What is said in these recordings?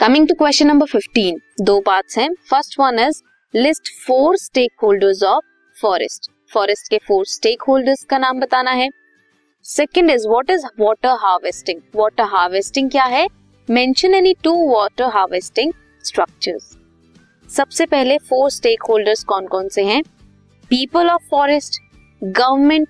Coming to question number 15 दो parts हैं। First one is list four stakeholders of forest forest के four stakeholders का नाम बताना है। Second is what is water harvesting water harvesting क्या है? Mention any two water harvesting structures सबसे पहले फोर स्टेक होल्डर्स कौन कौन से हैं? People of forest government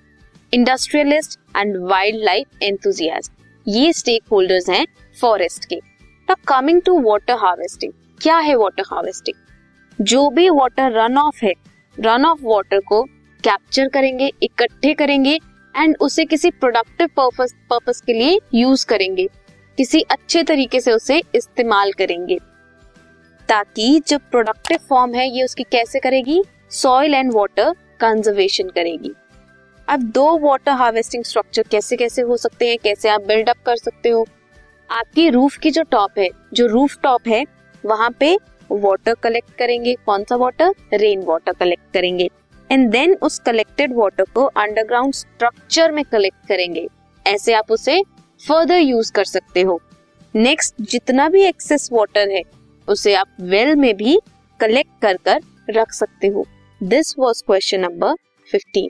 industrialist and wildlife enthusiast ये स्टेक होल्डर्स हैं फॉरेस्ट के। Now coming to water harvesting क्या है वाटर हार्वेस्टिंग जो भी वाटर रन ऑफ़ है रन ऑफ़ वाटर को कैप्चर करेंगे, इकट्ठे करेंगे एंड उसे किसी प्रोडक्टिव पर्पस पर्पस के लिए यूज़ करेंगे। किसी अच्छे तरीके से उसे इस्तेमाल करेंगे। ताकि जो प्रोडक्टिव फॉर्म है, ये उसकी कैसे करेगी? सॉइल एंड वाटर कंजर्वेशन करेगी। अब दो वाटर हार्वेस्टिंग स्ट्रक्चर कैसे कैसे हो सकते हैं, कैसे आप बिल्डअप कर सकते हो? आपकी रूफ की जो टॉप है, जो रूफ टॉप है, वहाँ पे वाटर कलेक्ट करेंगे। कौन सा वाटर रेन वाटर कलेक्ट करेंगे। एंड देन उस कलेक्टेड वाटर को अंडरग्राउंड स्ट्रक्चर में कलेक्ट करेंगे। ऐसे आप उसे फर्दर यूज़ कर सकते हो। नेक्स्ट जितना भी एक्सेस वाटर है, उसे आप वेल में भी कलेक्ट कर कर रख सकते हो। This was question number fifteen